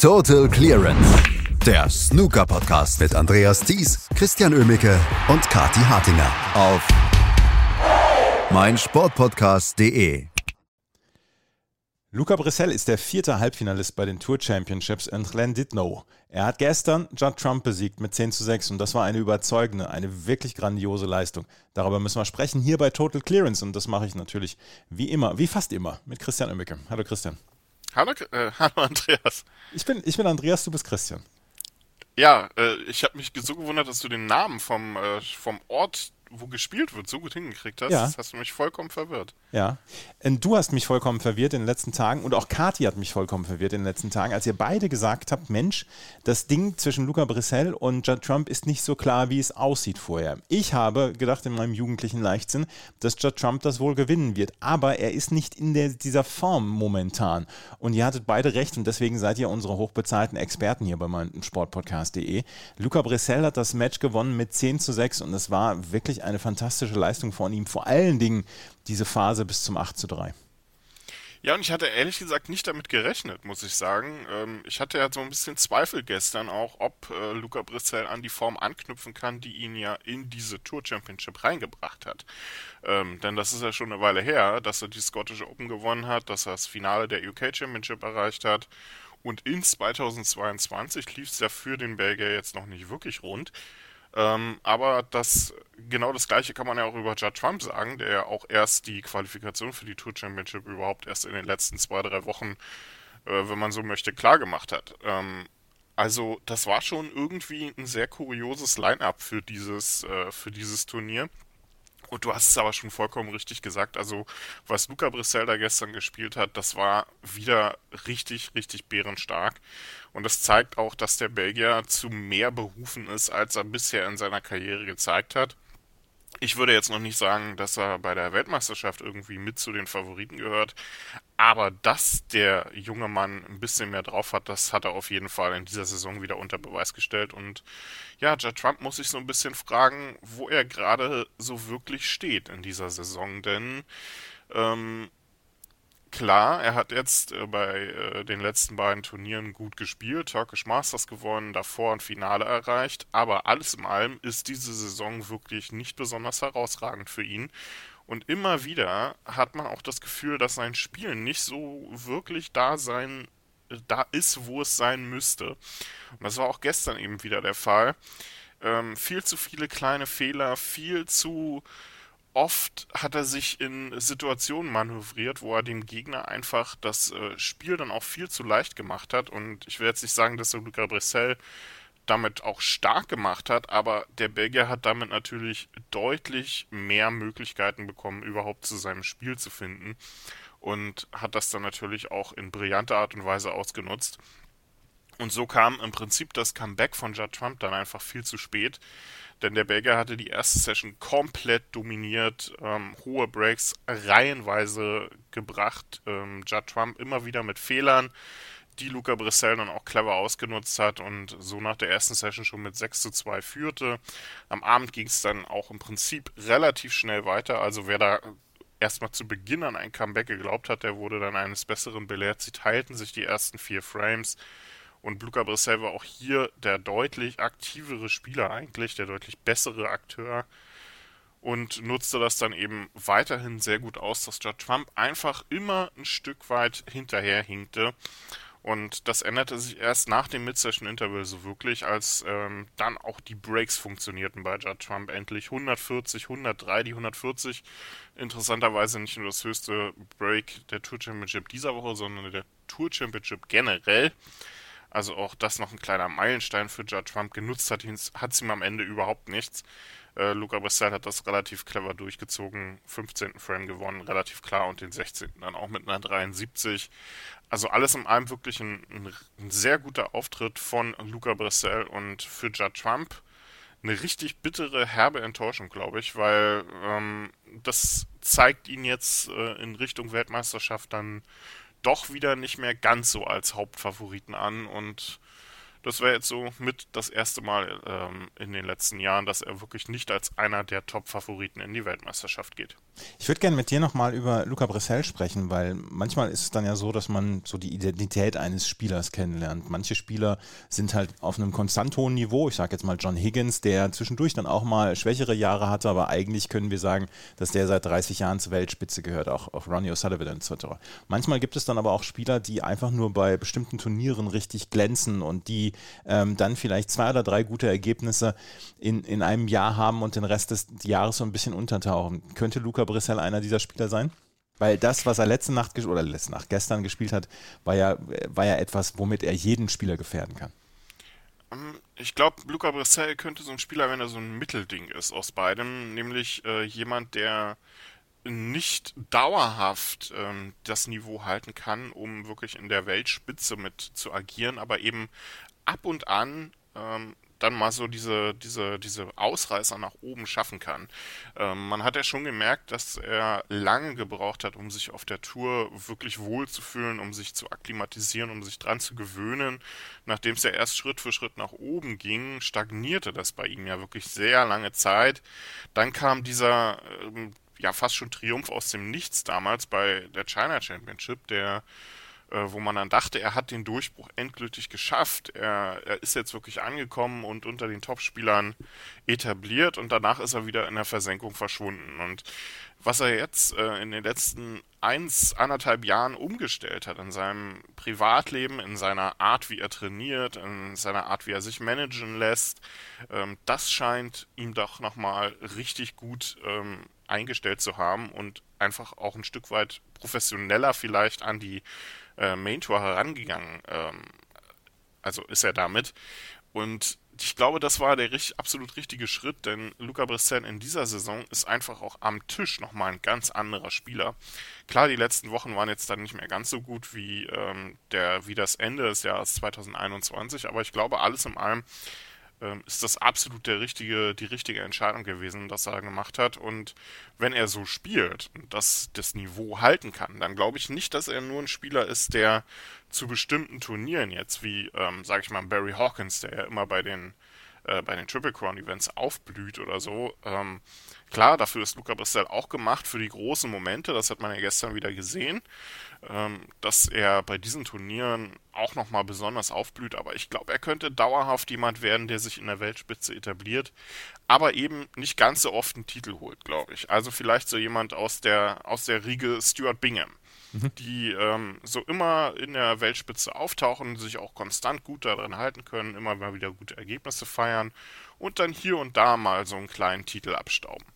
Total Clearance. Der Snooker Podcast mit Andreas Thies, Christian Ömicke und Kati Hartinger auf meinsportpodcast.de. Luca Brissell ist der vierte Halbfinalist bei den Tour Championships in Llandudno. Er hat gestern Judd Trump besiegt mit 10 zu 6 und das war eine überzeugende, eine wirklich grandiose Leistung. Darüber müssen wir sprechen hier bei Total Clearance und das mache ich natürlich wie immer, wie fast immer, mit Christian Ömicke. Hallo Christian. Hallo, äh, hallo Andreas. Ich bin, ich bin Andreas, du bist Christian. Ja, äh, ich habe mich so gewundert, dass du den Namen vom, äh, vom Ort wo gespielt wird, so gut hingekriegt hast, ja. hast du mich vollkommen verwirrt. Ja. Und du hast mich vollkommen verwirrt in den letzten Tagen und auch Kati hat mich vollkommen verwirrt in den letzten Tagen, als ihr beide gesagt habt, Mensch, das Ding zwischen Luca Brissell und Judd Trump ist nicht so klar, wie es aussieht vorher. Ich habe gedacht in meinem jugendlichen Leichtsinn, dass Judd Trump das wohl gewinnen wird, aber er ist nicht in der, dieser Form momentan. Und ihr hattet beide recht und deswegen seid ihr unsere hochbezahlten Experten hier bei meinem Sportpodcast.de. Luca Brissell hat das Match gewonnen mit 10 zu 6 und es war wirklich eine fantastische Leistung von ihm. Vor allen Dingen diese Phase bis zum 8 zu 3. Ja, und ich hatte ehrlich gesagt nicht damit gerechnet, muss ich sagen. Ähm, ich hatte ja so ein bisschen Zweifel gestern auch, ob äh, Luca Brissell an die Form anknüpfen kann, die ihn ja in diese Tour Championship reingebracht hat. Ähm, denn das ist ja schon eine Weile her, dass er die Scottish Open gewonnen hat, dass er das Finale der UK Championship erreicht hat. Und in 2022 lief es ja für den Belgier jetzt noch nicht wirklich rund. Ähm, aber das genau das gleiche kann man ja auch über Judd Trump sagen, der ja auch erst die Qualifikation für die Tour Championship überhaupt erst in den letzten zwei, drei Wochen, äh, wenn man so möchte, klar gemacht hat. Ähm, also das war schon irgendwie ein sehr kurioses Line-up für dieses, äh, für dieses Turnier. Und du hast es aber schon vollkommen richtig gesagt. Also, was Luca Brissell da gestern gespielt hat, das war wieder richtig, richtig bärenstark. Und das zeigt auch, dass der Belgier zu mehr berufen ist, als er bisher in seiner Karriere gezeigt hat. Ich würde jetzt noch nicht sagen, dass er bei der Weltmeisterschaft irgendwie mit zu den Favoriten gehört, aber dass der junge Mann ein bisschen mehr drauf hat, das hat er auf jeden Fall in dieser Saison wieder unter Beweis gestellt. Und ja, Judd Trump muss sich so ein bisschen fragen, wo er gerade so wirklich steht in dieser Saison, denn ähm, klar, er hat jetzt äh, bei äh, den letzten beiden Turnieren gut gespielt, Turkish Masters gewonnen, davor ein Finale erreicht, aber alles in allem ist diese Saison wirklich nicht besonders herausragend für ihn. Und immer wieder hat man auch das Gefühl, dass sein Spiel nicht so wirklich da sein, da ist, wo es sein müsste. Und das war auch gestern eben wieder der Fall. Ähm, viel zu viele kleine Fehler, viel zu oft hat er sich in Situationen manövriert, wo er dem Gegner einfach das äh, Spiel dann auch viel zu leicht gemacht hat. Und ich will jetzt nicht sagen, dass Luca Bressel damit auch stark gemacht hat, aber der Belgier hat damit natürlich deutlich mehr Möglichkeiten bekommen, überhaupt zu seinem Spiel zu finden und hat das dann natürlich auch in brillanter Art und Weise ausgenutzt. Und so kam im Prinzip das Comeback von Judd Trump dann einfach viel zu spät. Denn der Belgier hatte die erste Session komplett dominiert, ähm, hohe Breaks reihenweise gebracht. Ähm, Judd Trump immer wieder mit Fehlern, die Luca Brissell dann auch clever ausgenutzt hat und so nach der ersten Session schon mit 6 zu 2 führte. Am Abend ging es dann auch im Prinzip relativ schnell weiter. Also wer da erstmal zu Beginn an ein Comeback geglaubt hat, der wurde dann eines Besseren belehrt. Sie teilten sich die ersten vier Frames. Und Luca Brissell war auch hier der deutlich aktivere Spieler eigentlich, der deutlich bessere Akteur und nutzte das dann eben weiterhin sehr gut aus, dass Judd Trump einfach immer ein Stück weit hinterher hinkte. Und das änderte sich erst nach dem Mid-Session-Interval so wirklich, als ähm, dann auch die Breaks funktionierten bei Judd Trump endlich. 140, 103, die 140. Interessanterweise nicht nur das höchste Break der Tour Championship dieser Woche, sondern der Tour Championship generell. Also auch das noch ein kleiner Meilenstein für Judge Trump. Genutzt hat, hat es ihm am Ende überhaupt nichts. Äh, Luca Brissell hat das relativ clever durchgezogen. 15. Frame gewonnen, relativ klar. Und den 16. dann auch mit einer 73. Also alles in allem wirklich ein, ein, ein sehr guter Auftritt von Luca Brissell und für Judge Trump eine richtig bittere, herbe Enttäuschung, glaube ich, weil ähm, das zeigt ihn jetzt äh, in Richtung Weltmeisterschaft dann doch wieder nicht mehr ganz so als Hauptfavoriten an und das wäre jetzt so mit das erste Mal ähm, in den letzten Jahren, dass er wirklich nicht als einer der Top-Favoriten in die Weltmeisterschaft geht. Ich würde gerne mit dir nochmal über Luca Bressel sprechen, weil manchmal ist es dann ja so, dass man so die Identität eines Spielers kennenlernt. Manche Spieler sind halt auf einem konstant hohen Niveau. Ich sage jetzt mal John Higgins, der zwischendurch dann auch mal schwächere Jahre hatte, aber eigentlich können wir sagen, dass der seit 30 Jahren zur Weltspitze gehört, auch auf Ronnie O'Sullivan etc. Manchmal gibt es dann aber auch Spieler, die einfach nur bei bestimmten Turnieren richtig glänzen und die ähm, dann vielleicht zwei oder drei gute Ergebnisse in, in einem Jahr haben und den Rest des Jahres so ein bisschen untertauchen. Könnte Luca Brissell einer dieser Spieler sein? Weil das, was er letzte Nacht oder letzte Nacht gestern gespielt hat, war ja, war ja etwas, womit er jeden Spieler gefährden kann. Ähm, ich glaube, Luca Brissell könnte so ein Spieler, wenn er so ein Mittelding ist aus beidem, nämlich äh, jemand, der nicht dauerhaft ähm, das Niveau halten kann, um wirklich in der Weltspitze mit zu agieren, aber eben ab und an ähm, dann mal so diese, diese, diese Ausreißer nach oben schaffen kann. Ähm, man hat ja schon gemerkt, dass er lange gebraucht hat, um sich auf der Tour wirklich wohlzufühlen, um sich zu akklimatisieren, um sich dran zu gewöhnen. Nachdem es ja erst Schritt für Schritt nach oben ging, stagnierte das bei ihm ja wirklich sehr lange Zeit. Dann kam dieser ähm, ja fast schon Triumph aus dem Nichts damals bei der China Championship, der wo man dann dachte, er hat den Durchbruch endgültig geschafft. Er, er ist jetzt wirklich angekommen und unter den Topspielern etabliert und danach ist er wieder in der Versenkung verschwunden. Und was er jetzt äh, in den letzten eins, anderthalb Jahren umgestellt hat in seinem Privatleben, in seiner Art, wie er trainiert, in seiner Art, wie er sich managen lässt, ähm, das scheint ihm doch nochmal richtig gut ähm, eingestellt zu haben und einfach auch ein Stück weit professioneller vielleicht an die äh, Main Tour herangegangen. Ähm, also ist er damit. Und ich glaube, das war der richtig, absolut richtige Schritt, denn Luca Brisson in dieser Saison ist einfach auch am Tisch nochmal ein ganz anderer Spieler. Klar, die letzten Wochen waren jetzt dann nicht mehr ganz so gut wie, ähm, der, wie das Ende des Jahres 2021, aber ich glaube, alles in allem ähm, ist das absolut der richtige, die richtige Entscheidung gewesen, dass er gemacht hat. Und wenn er so spielt und das, das Niveau halten kann, dann glaube ich nicht, dass er nur ein Spieler ist, der zu bestimmten Turnieren jetzt, wie, ähm, sage ich mal, Barry Hawkins, der ja immer bei den, äh, bei den Triple Crown Events aufblüht oder so, ähm, Klar, dafür ist Luca Bristol auch gemacht, für die großen Momente, das hat man ja gestern wieder gesehen, ähm, dass er bei diesen Turnieren auch nochmal besonders aufblüht, aber ich glaube, er könnte dauerhaft jemand werden, der sich in der Weltspitze etabliert, aber eben nicht ganz so oft einen Titel holt, glaube ich. Also vielleicht so jemand aus der, aus der Riege Stuart Bingham mhm. die ähm, so immer in der Weltspitze auftauchen, sich auch konstant gut darin halten können, immer mal wieder gute Ergebnisse feiern und dann hier und da mal so einen kleinen Titel abstauben.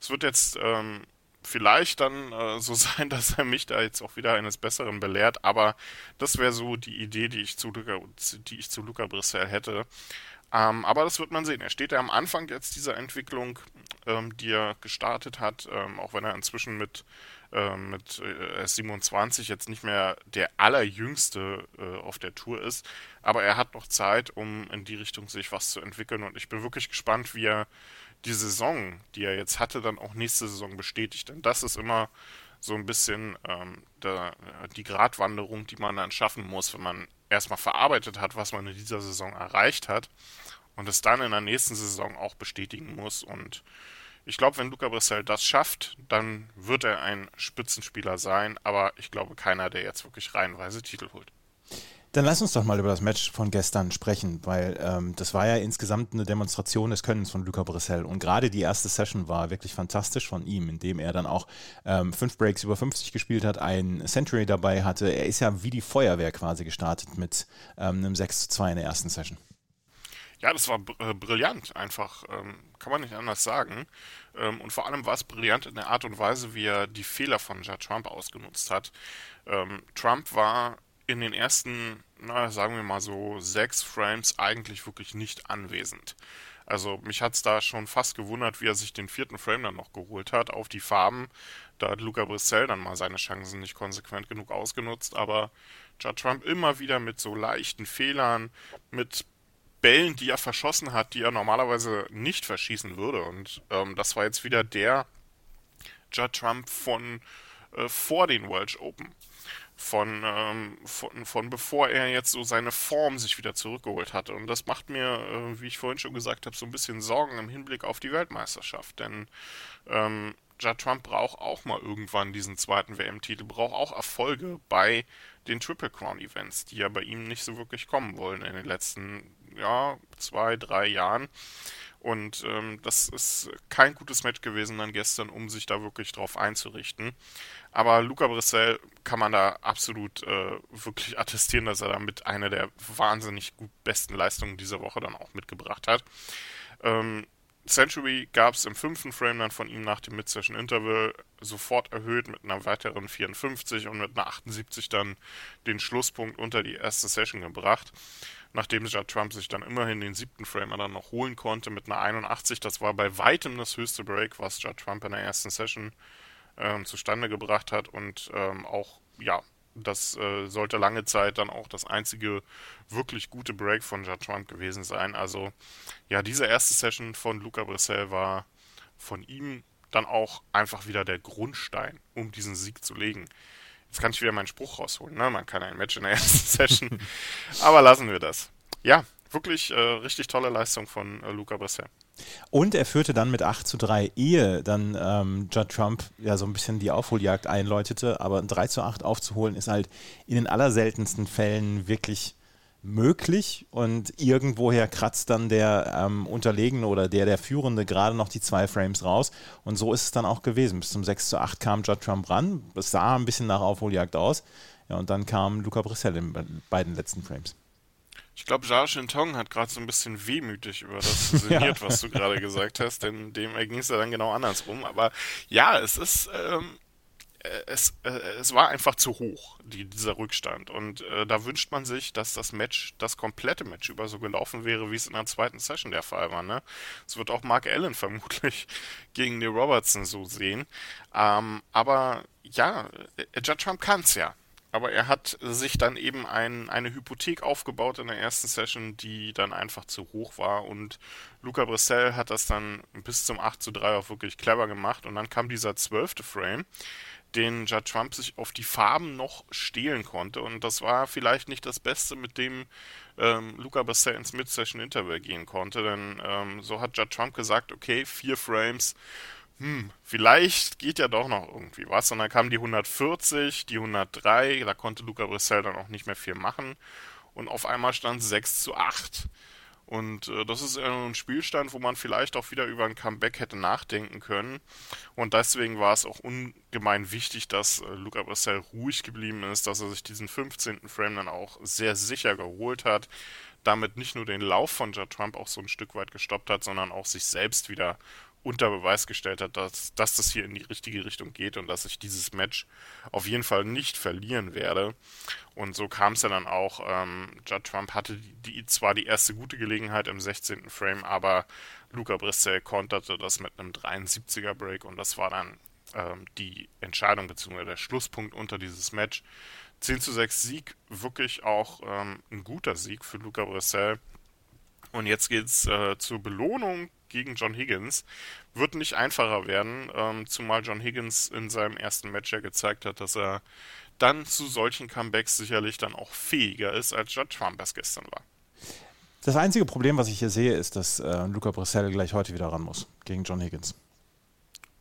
Es wird jetzt ähm, vielleicht dann äh, so sein, dass er mich da jetzt auch wieder eines Besseren belehrt, aber das wäre so die Idee, die ich zu Luca, die ich zu Luca Brissell hätte. Ähm, aber das wird man sehen. Er steht ja am Anfang jetzt dieser Entwicklung, ähm, die er gestartet hat, ähm, auch wenn er inzwischen mit ähm, mit äh, 27 jetzt nicht mehr der allerjüngste äh, auf der Tour ist, aber er hat noch Zeit, um in die Richtung sich was zu entwickeln. Und ich bin wirklich gespannt, wie er die Saison, die er jetzt hatte, dann auch nächste Saison bestätigt, denn das ist immer so ein bisschen ähm, der, die Gratwanderung, die man dann schaffen muss, wenn man erstmal verarbeitet hat, was man in dieser Saison erreicht hat und es dann in der nächsten Saison auch bestätigen muss. Und ich glaube, wenn Luca Brissell das schafft, dann wird er ein Spitzenspieler sein, aber ich glaube keiner, der jetzt wirklich reihenweise Titel holt. Dann lass uns doch mal über das Match von gestern sprechen, weil ähm, das war ja insgesamt eine Demonstration des Könnens von Luca Brissell. Und gerade die erste Session war wirklich fantastisch von ihm, indem er dann auch ähm, fünf Breaks über 50 gespielt hat, ein Century dabei hatte. Er ist ja wie die Feuerwehr quasi gestartet mit ähm, einem 6 zu 2 in der ersten Session. Ja, das war äh, brillant, einfach, ähm, kann man nicht anders sagen. Ähm, und vor allem war es brillant in der Art und Weise, wie er die Fehler von Judd Trump ausgenutzt hat. Ähm, Trump war in den ersten, na, sagen wir mal so, sechs Frames eigentlich wirklich nicht anwesend. Also mich hat es da schon fast gewundert, wie er sich den vierten Frame dann noch geholt hat auf die Farben. Da hat Luca Brissell dann mal seine Chancen nicht konsequent genug ausgenutzt, aber Judd Trump immer wieder mit so leichten Fehlern, mit Bällen, die er verschossen hat, die er normalerweise nicht verschießen würde. Und ähm, das war jetzt wieder der Judd Trump von äh, vor den Welsh Open. Von, ähm, von, von bevor er jetzt so seine Form sich wieder zurückgeholt hatte. Und das macht mir, äh, wie ich vorhin schon gesagt habe, so ein bisschen Sorgen im Hinblick auf die Weltmeisterschaft. Denn ähm, Judd Trump braucht auch mal irgendwann diesen zweiten WM-Titel, braucht auch Erfolge bei den Triple Crown Events, die ja bei ihm nicht so wirklich kommen wollen in den letzten ja, zwei, drei Jahren. Und ähm, das ist kein gutes Match gewesen dann gestern, um sich da wirklich drauf einzurichten. Aber Luca Brissell kann man da absolut äh, wirklich attestieren, dass er damit eine der wahnsinnig gut besten Leistungen dieser Woche dann auch mitgebracht hat. Ähm, Century gab es im fünften Frame dann von ihm nach dem Mid-Session Interval sofort erhöht mit einer weiteren 54 und mit einer 78 dann den Schlusspunkt unter die erste Session gebracht. Nachdem Judd Trump sich dann immerhin den siebten Frame dann noch holen konnte mit einer 81. Das war bei weitem das höchste Break, was Judd Trump in der ersten Session ähm, zustande gebracht hat und ähm, auch ja das äh, sollte lange Zeit dann auch das einzige wirklich gute Break von Judd Trump gewesen sein. Also ja, diese erste Session von Luca Brissell war von ihm dann auch einfach wieder der Grundstein, um diesen Sieg zu legen. Jetzt kann ich wieder meinen Spruch rausholen. Ne? Man kann ein Match in der ersten Session, aber lassen wir das. Ja, wirklich äh, richtig tolle Leistung von äh, Luca Brissell. Und er führte dann mit 8 zu 3, ehe dann ähm, Judd Trump ja so ein bisschen die Aufholjagd einläutete. Aber 3 zu 8 aufzuholen ist halt in den allerseltensten Fällen wirklich möglich und irgendwoher kratzt dann der ähm, Unterlegene oder der, der Führende gerade noch die zwei Frames raus und so ist es dann auch gewesen. Bis zum 6 zu 8 kam Judd Trump ran, es sah ein bisschen nach Aufholjagd aus ja, und dann kam Luca Brissell in beiden letzten Frames. Ich glaube, Jia Shintong hat gerade so ein bisschen wehmütig über das sinniert, ja. was du gerade gesagt hast, denn dem ging es ja dann genau andersrum. Aber ja, es ist, ähm, äh, es, äh, es war einfach zu hoch, die, dieser Rückstand. Und äh, da wünscht man sich, dass das Match, das komplette Match über so gelaufen wäre, wie es in der zweiten Session der Fall war. Ne? Es wird auch Mark Allen vermutlich gegen Neil Robertson so sehen. Ähm, aber ja, äh, Judd Trump kann es ja. Aber er hat sich dann eben ein, eine Hypothek aufgebaut in der ersten Session, die dann einfach zu hoch war. Und Luca Brissell hat das dann bis zum 8 zu 3 auch wirklich clever gemacht. Und dann kam dieser zwölfte Frame, den Judd Trump sich auf die Farben noch stehlen konnte. Und das war vielleicht nicht das Beste, mit dem ähm, Luca Brissell ins Mid-Session-Interval gehen konnte. Denn ähm, so hat Judd Trump gesagt, okay, vier Frames hm, vielleicht geht ja doch noch irgendwie was. Und dann kamen die 140, die 103, da konnte Luca Brissell dann auch nicht mehr viel machen. Und auf einmal stand 6 zu 8. Und äh, das ist ein Spielstand, wo man vielleicht auch wieder über ein Comeback hätte nachdenken können. Und deswegen war es auch ungemein wichtig, dass äh, Luca Brissell ruhig geblieben ist, dass er sich diesen 15. Frame dann auch sehr sicher geholt hat. Damit nicht nur den Lauf von Judd Trump auch so ein Stück weit gestoppt hat, sondern auch sich selbst wieder unter Beweis gestellt hat, dass, dass das hier in die richtige Richtung geht und dass ich dieses Match auf jeden Fall nicht verlieren werde. Und so kam es ja dann auch. Ähm, Judd Trump hatte die, die, zwar die erste gute Gelegenheit im 16. Frame, aber Luca Brissell konterte das mit einem 73er Break und das war dann ähm, die Entscheidung bzw. der Schlusspunkt unter dieses Match. 10 zu 6 Sieg, wirklich auch ähm, ein guter Sieg für Luca Brissell. Und jetzt geht's äh, zur Belohnung gegen John Higgins. Wird nicht einfacher werden, ähm, zumal John Higgins in seinem ersten Match ja gezeigt hat, dass er dann zu solchen Comebacks sicherlich dann auch fähiger ist, als Judd Trump es gestern war. Das einzige Problem, was ich hier sehe, ist, dass äh, Luca Brissell gleich heute wieder ran muss gegen John Higgins.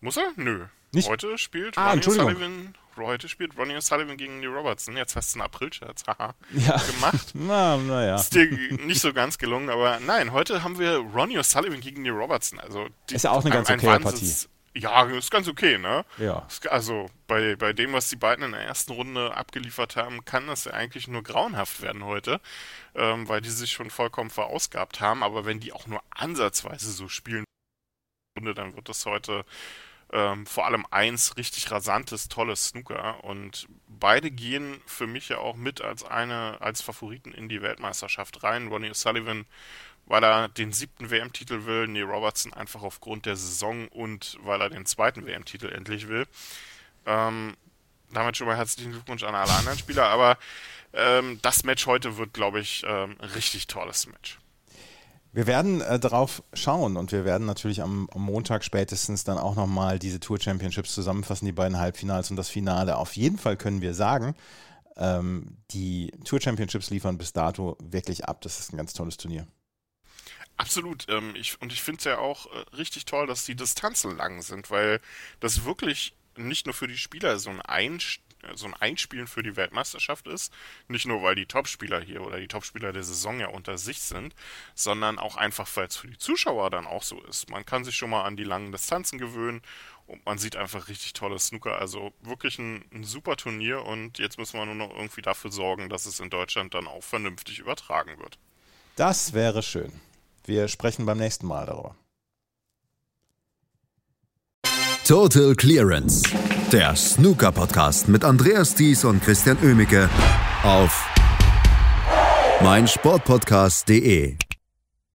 Muss er? Nö. Nicht? Heute spielt ah, Ronnie Sullivan, heute spielt Ronnie Sullivan gegen Lee Robertson. Jetzt hast du einen April-Scherz ja. gemacht. na, naja. Ist dir nicht so ganz gelungen, aber nein, heute haben wir Ronnie Sullivan gegen Lee Robertson. Also die, ist ja auch eine ganz okay Partie. Ja, ist ganz okay, ne? Ja. Also bei, bei dem, was die beiden in der ersten Runde abgeliefert haben, kann das ja eigentlich nur grauenhaft werden heute, ähm, weil die sich schon vollkommen verausgabt haben. Aber wenn die auch nur ansatzweise so spielen, dann wird das heute ähm, vor allem eins richtig rasantes, tolles Snooker und beide gehen für mich ja auch mit als eine, als Favoriten in die Weltmeisterschaft rein. Ronnie O'Sullivan, weil er den siebten WM-Titel will, Neil Robertson einfach aufgrund der Saison und weil er den zweiten WM-Titel endlich will. Ähm, damit schon mal herzlichen Glückwunsch an alle anderen Spieler, aber ähm, das Match heute wird, glaube ich, ähm, richtig tolles Match. Wir werden äh, darauf schauen und wir werden natürlich am, am Montag spätestens dann auch nochmal diese Tour Championships zusammenfassen, die beiden Halbfinals und das Finale. Auf jeden Fall können wir sagen, ähm, die Tour Championships liefern bis dato wirklich ab. Das ist ein ganz tolles Turnier. Absolut. Ähm, ich, und ich finde es ja auch äh, richtig toll, dass die Distanzen lang sind, weil das wirklich nicht nur für die Spieler so ein, Einst so ein Einspielen für die Weltmeisterschaft ist, nicht nur weil die Topspieler hier oder die Topspieler der Saison ja unter sich sind, sondern auch einfach, weil es für die Zuschauer dann auch so ist. Man kann sich schon mal an die langen Distanzen gewöhnen und man sieht einfach richtig tolle Snooker. Also wirklich ein, ein super Turnier und jetzt müssen wir nur noch irgendwie dafür sorgen, dass es in Deutschland dann auch vernünftig übertragen wird. Das wäre schön. Wir sprechen beim nächsten Mal darüber. Total Clearance. Der Snooker-Podcast mit Andreas Thies und Christian Ömicke auf meinsportpodcast.de.